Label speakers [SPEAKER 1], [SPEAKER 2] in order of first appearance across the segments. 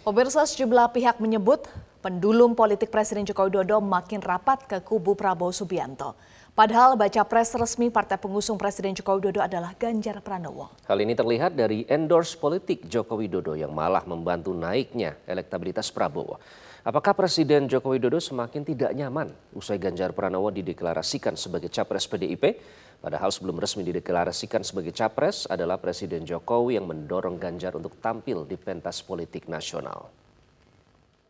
[SPEAKER 1] Pemirsa sejumlah pihak menyebut pendulum politik Presiden Joko Widodo makin rapat ke kubu Prabowo Subianto. Padahal baca pres resmi partai pengusung Presiden Joko Widodo adalah Ganjar Pranowo.
[SPEAKER 2] Hal ini terlihat dari endorse politik Joko Widodo yang malah membantu naiknya elektabilitas Prabowo. Apakah Presiden Joko Widodo semakin tidak nyaman usai Ganjar Pranowo dideklarasikan sebagai capres PDIP? Padahal sebelum resmi dideklarasikan sebagai capres adalah Presiden Jokowi yang mendorong Ganjar untuk tampil di pentas politik nasional.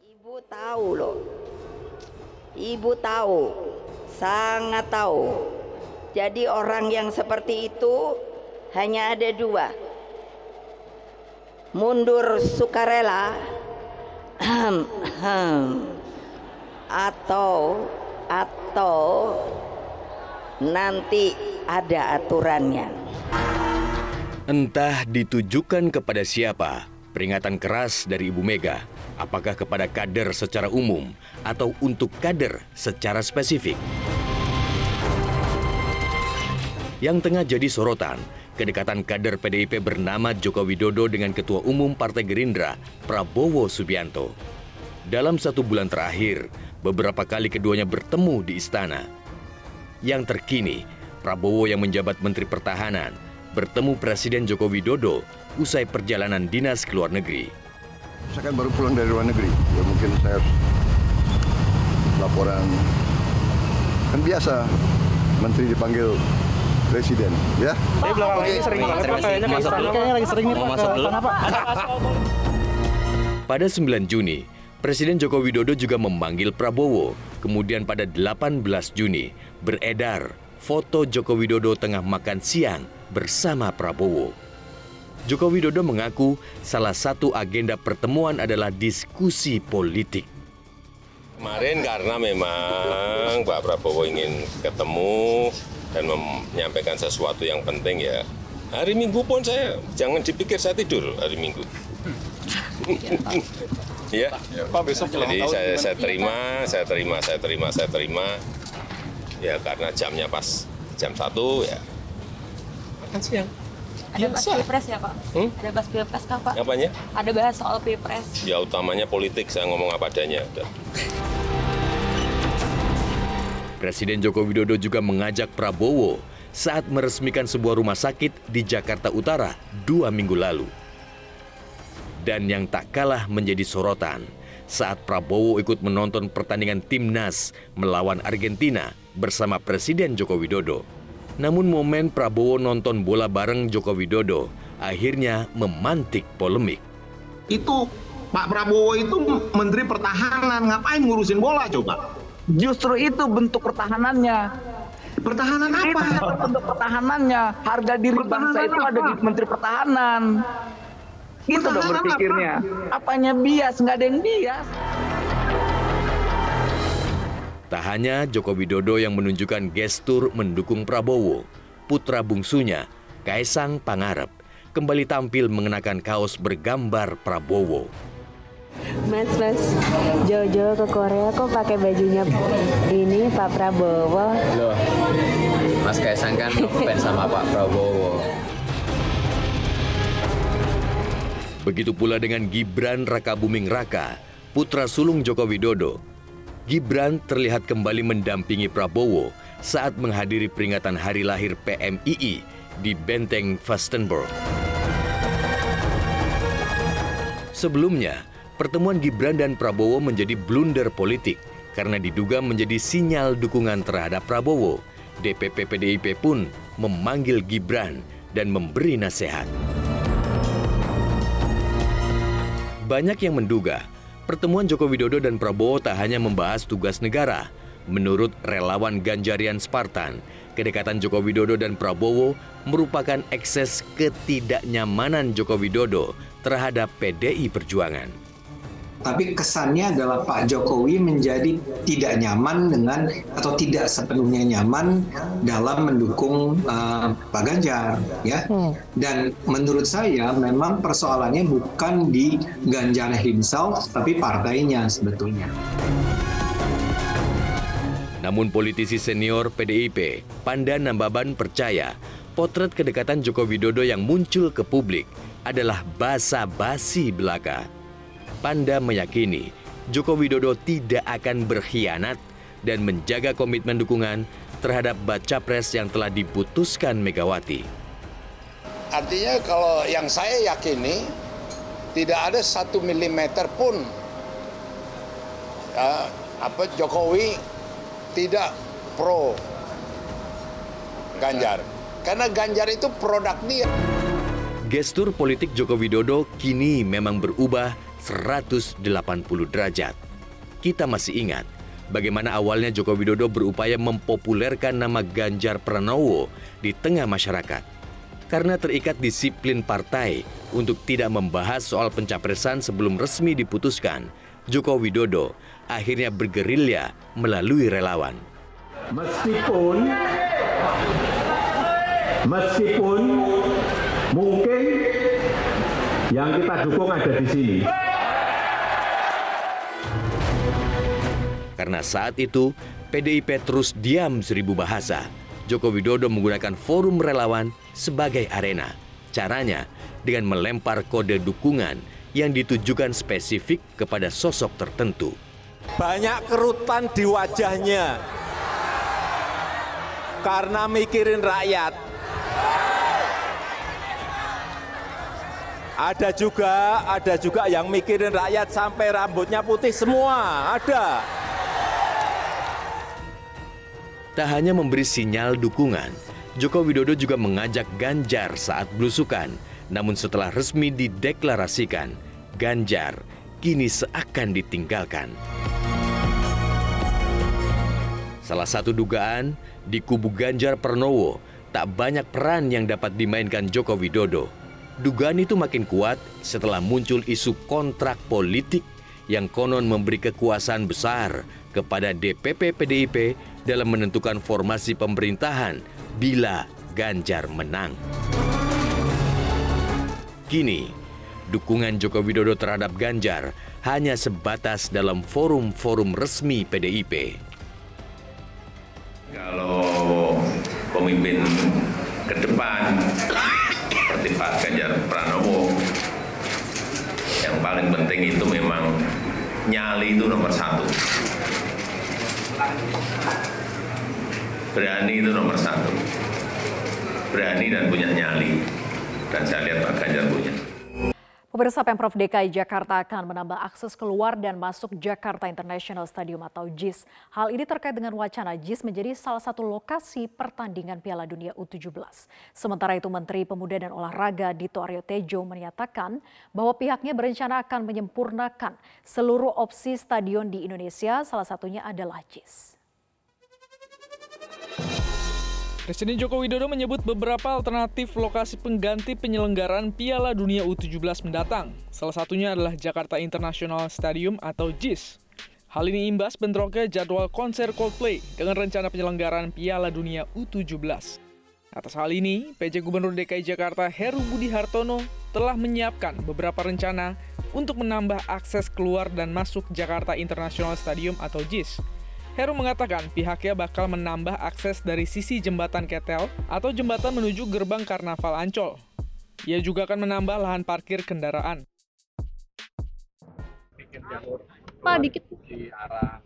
[SPEAKER 3] Ibu tahu loh, ibu tahu, sangat tahu. Jadi orang yang seperti itu hanya ada dua. Mundur sukarela atau atau nanti ada aturannya.
[SPEAKER 4] Entah ditujukan kepada siapa, peringatan keras dari Ibu Mega, apakah kepada kader secara umum atau untuk kader secara spesifik. Yang tengah jadi sorotan, kedekatan kader PDIP bernama Joko Widodo dengan Ketua Umum Partai Gerindra, Prabowo Subianto. Dalam satu bulan terakhir, beberapa kali keduanya bertemu di istana. Yang terkini, Prabowo yang menjabat Menteri Pertahanan bertemu Presiden Joko Widodo usai perjalanan dinas ke luar negeri.
[SPEAKER 5] Saya kan baru pulang dari luar negeri, ya mungkin saya laporan. Kan biasa, Menteri dipanggil presiden ya.
[SPEAKER 6] Tapi belakangan ini sering banget Pak kayaknya ke istana kayaknya lagi sering nih Pak istana Pak.
[SPEAKER 4] Pada 9 Juni, Presiden Joko Widodo juga memanggil Prabowo. Kemudian pada 18 Juni, beredar foto Joko Widodo tengah makan siang bersama Prabowo. Joko Widodo mengaku salah satu agenda pertemuan adalah diskusi politik.
[SPEAKER 7] Kemarin karena memang Pak Prabowo ingin ketemu dan menyampaikan sesuatu yang penting ya. Hari Minggu pun saya jangan dipikir saya tidur hari Minggu. ya. Pak besok Jadi saya, saya terima, saya terima, saya terima, saya terima. Ya karena jamnya pas jam satu ya makan siang.
[SPEAKER 8] Ada bahas pilpres ya Pak? Hmm? Ada bahas pilpres kah Pak?
[SPEAKER 7] Apanya?
[SPEAKER 8] Ada bahas soal pilpres.
[SPEAKER 7] Ya utamanya politik, saya ngomong apa adanya. Udah.
[SPEAKER 4] Presiden Joko Widodo juga mengajak Prabowo saat meresmikan sebuah rumah sakit di Jakarta Utara dua minggu lalu. Dan yang tak kalah menjadi sorotan saat Prabowo ikut menonton pertandingan timnas melawan Argentina bersama Presiden Joko Widodo. Namun momen Prabowo nonton bola bareng Joko Widodo akhirnya memantik polemik.
[SPEAKER 9] Itu Pak Prabowo itu Menteri Pertahanan, ngapain ngurusin bola coba?
[SPEAKER 10] Justru itu bentuk pertahanannya.
[SPEAKER 9] Pertahanan apa?
[SPEAKER 10] Itu bentuk pertahanannya. Harga diri
[SPEAKER 9] Pertahanan
[SPEAKER 10] bangsa itu
[SPEAKER 9] apa?
[SPEAKER 10] ada di Menteri Pertahanan. Itu dong
[SPEAKER 9] Pertahanan
[SPEAKER 10] berpikirnya. Apanya bias? Nggak ada yang bias.
[SPEAKER 4] Tak hanya Joko Widodo yang menunjukkan gestur mendukung Prabowo, putra bungsunya, Kaisang Pangarep, kembali tampil mengenakan kaos bergambar Prabowo.
[SPEAKER 11] Mas, mas, Jojo ke Korea kok pakai bajunya ini Pak Prabowo?
[SPEAKER 12] Loh, Mas Kaisang kan fans sama Pak Prabowo.
[SPEAKER 4] Begitu pula dengan Gibran Raka Buming Raka, putra sulung Joko Widodo. Gibran terlihat kembali mendampingi Prabowo saat menghadiri peringatan hari lahir PMII di Benteng Fastenburg. Sebelumnya, pertemuan Gibran dan Prabowo menjadi blunder politik karena diduga menjadi sinyal dukungan terhadap Prabowo. DPP PDIP pun memanggil Gibran dan memberi nasihat. Banyak yang menduga pertemuan Joko Widodo dan Prabowo tak hanya membahas tugas negara. Menurut relawan Ganjarian Spartan, kedekatan Joko Widodo dan Prabowo merupakan ekses ketidaknyamanan Joko Widodo terhadap PDI Perjuangan.
[SPEAKER 13] Tapi kesannya adalah Pak Jokowi menjadi tidak nyaman dengan atau tidak sepenuhnya nyaman dalam mendukung uh, Pak Ganjar ya dan menurut saya memang persoalannya bukan di Ganjar himself tapi partainya sebetulnya.
[SPEAKER 4] Namun politisi senior PDIP, Pandan Nambaban percaya potret kedekatan Joko Widodo yang muncul ke publik adalah basa-basi belaka. Panda meyakini Joko Widodo tidak akan berkhianat dan menjaga komitmen dukungan terhadap baca pres yang telah diputuskan Megawati.
[SPEAKER 14] Artinya kalau yang saya yakini tidak ada satu milimeter pun ya, apa Jokowi tidak pro Ganjar karena Ganjar itu produk dia.
[SPEAKER 4] Gestur politik Joko Widodo kini memang berubah 180 derajat. Kita masih ingat bagaimana awalnya Joko Widodo berupaya mempopulerkan nama Ganjar Pranowo di tengah masyarakat. Karena terikat disiplin partai untuk tidak membahas soal pencapresan sebelum resmi diputuskan, Joko Widodo akhirnya bergerilya melalui relawan.
[SPEAKER 15] Meskipun meskipun mungkin yang kita dukung ada di sini.
[SPEAKER 4] Karena saat itu PDIP terus diam seribu bahasa. Joko Widodo menggunakan forum relawan sebagai arena. Caranya dengan melempar kode dukungan yang ditujukan spesifik kepada sosok tertentu.
[SPEAKER 16] Banyak kerutan di wajahnya karena mikirin rakyat. Ada juga, ada juga yang mikirin rakyat sampai rambutnya putih semua, ada.
[SPEAKER 4] Tak hanya memberi sinyal dukungan, Joko Widodo juga mengajak Ganjar saat belusukan. Namun setelah resmi dideklarasikan, Ganjar kini seakan ditinggalkan. Salah satu dugaan, di kubu Ganjar Pranowo, tak banyak peran yang dapat dimainkan Joko Widodo. Dugaan itu makin kuat setelah muncul isu kontrak politik yang konon memberi kekuasaan besar kepada DPP PDIP dalam menentukan formasi pemerintahan bila Ganjar menang. Kini, dukungan Joko Widodo terhadap Ganjar hanya sebatas dalam forum-forum resmi PDIP.
[SPEAKER 7] Kalau pemimpin ke depan seperti Pak Ganjar Pranowo, yang paling penting itu memang nyali itu nomor satu. Berani itu nomor satu. Berani dan punya nyali. Dan saya lihat Pak Ganjar punya.
[SPEAKER 1] Pemirsa Pemprov DKI Jakarta akan menambah akses keluar dan masuk Jakarta International Stadium atau JIS. Hal ini terkait dengan wacana JIS menjadi salah satu lokasi pertandingan Piala Dunia U17. Sementara itu Menteri Pemuda dan Olahraga Dito Aryo Tejo menyatakan bahwa pihaknya berencana akan menyempurnakan seluruh opsi stadion di Indonesia, salah satunya adalah JIS.
[SPEAKER 17] Presiden Joko Widodo menyebut beberapa alternatif lokasi pengganti penyelenggaraan Piala Dunia U17 mendatang. Salah satunya adalah Jakarta International Stadium atau JIS. Hal ini imbas bentroknya jadwal konser Coldplay dengan rencana penyelenggaraan Piala Dunia U17. Atas hal ini, PJ Gubernur DKI Jakarta Heru Budi Hartono telah menyiapkan beberapa rencana untuk menambah akses keluar dan masuk Jakarta International Stadium atau JIS. Heru mengatakan pihaknya bakal menambah akses dari sisi jembatan Ketel atau jembatan menuju gerbang Karnaval Ancol. Ia juga akan menambah lahan parkir kendaraan.
[SPEAKER 18] Pak, dikit.
[SPEAKER 19] Di arah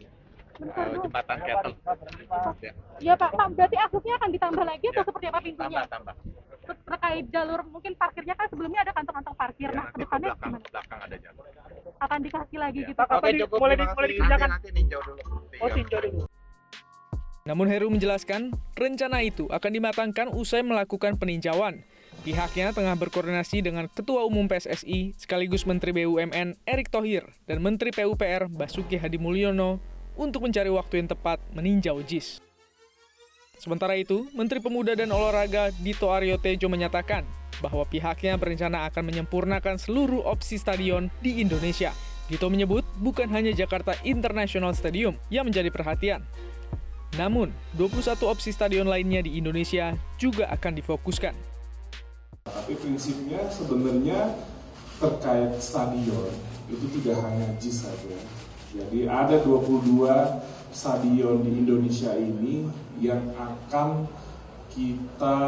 [SPEAKER 19] uh, jembatan Ketel.
[SPEAKER 18] Iya Pak, Pak, berarti aksesnya akan ditambah lagi atau seperti apa pintunya?
[SPEAKER 19] Tambah, tambah.
[SPEAKER 18] Terkait jalur mungkin parkirnya kan sebelumnya ada kantong-kantong parkir.
[SPEAKER 19] Ya,
[SPEAKER 18] nah,
[SPEAKER 19] nanti
[SPEAKER 18] ke depannya
[SPEAKER 19] belakang,
[SPEAKER 18] gimana?
[SPEAKER 19] belakang ada jalur.
[SPEAKER 18] Akan dikasih lagi
[SPEAKER 19] Ya.
[SPEAKER 18] gitu.
[SPEAKER 19] Pak, Oke, cukup.
[SPEAKER 18] boleh,
[SPEAKER 19] Terima
[SPEAKER 18] boleh dikerjakan.
[SPEAKER 19] Nanti, nanti ninjau dulu.
[SPEAKER 18] Oh, tinjau dulu.
[SPEAKER 17] Namun Heru menjelaskan, rencana itu akan dimatangkan usai melakukan peninjauan. Pihaknya tengah berkoordinasi dengan Ketua Umum PSSI sekaligus Menteri BUMN Erick Thohir dan Menteri PUPR Basuki Hadi Mulyono untuk mencari waktu yang tepat meninjau JIS. Sementara itu, Menteri Pemuda dan Olahraga Dito Aryo Tejo menyatakan bahwa pihaknya berencana akan menyempurnakan seluruh opsi stadion di Indonesia. Dito menyebut bukan hanya Jakarta International Stadium yang menjadi perhatian. Namun, 21 opsi stadion lainnya di Indonesia juga akan difokuskan.
[SPEAKER 20] Tapi prinsipnya sebenarnya terkait stadion itu tidak hanya JIS saja. Jadi ada 22 stadion di Indonesia ini yang akan kita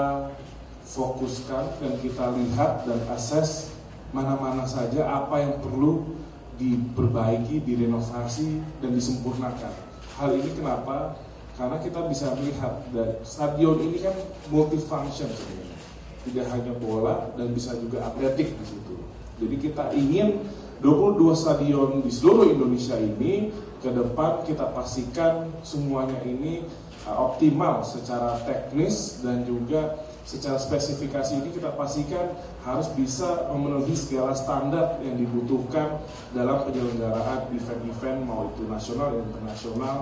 [SPEAKER 20] fokuskan dan kita lihat dan akses mana-mana saja apa yang perlu diperbaiki, direnovasi, dan disempurnakan. Hal ini kenapa? Karena kita bisa melihat dan stadion ini kan multifunction sebenarnya. Tidak hanya bola dan bisa juga atletik di situ. Jadi kita ingin 22 stadion di seluruh Indonesia ini ke depan kita pastikan semuanya ini uh, optimal secara teknis dan juga secara spesifikasi ini kita pastikan harus bisa memenuhi segala standar yang dibutuhkan dalam penyelenggaraan event-event mau itu nasional dan internasional.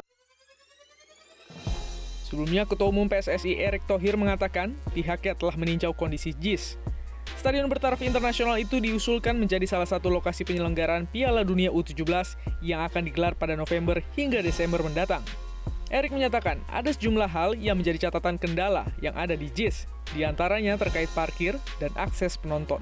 [SPEAKER 17] Sebelumnya, Ketua Umum PSSI Erick Thohir mengatakan pihaknya telah meninjau kondisi JIS. Stadion bertaraf internasional itu diusulkan menjadi salah satu lokasi penyelenggaraan Piala Dunia U17 yang akan digelar pada November hingga Desember mendatang. Erik menyatakan ada sejumlah hal yang menjadi catatan kendala yang ada di JIS, di antaranya terkait parkir dan akses penonton.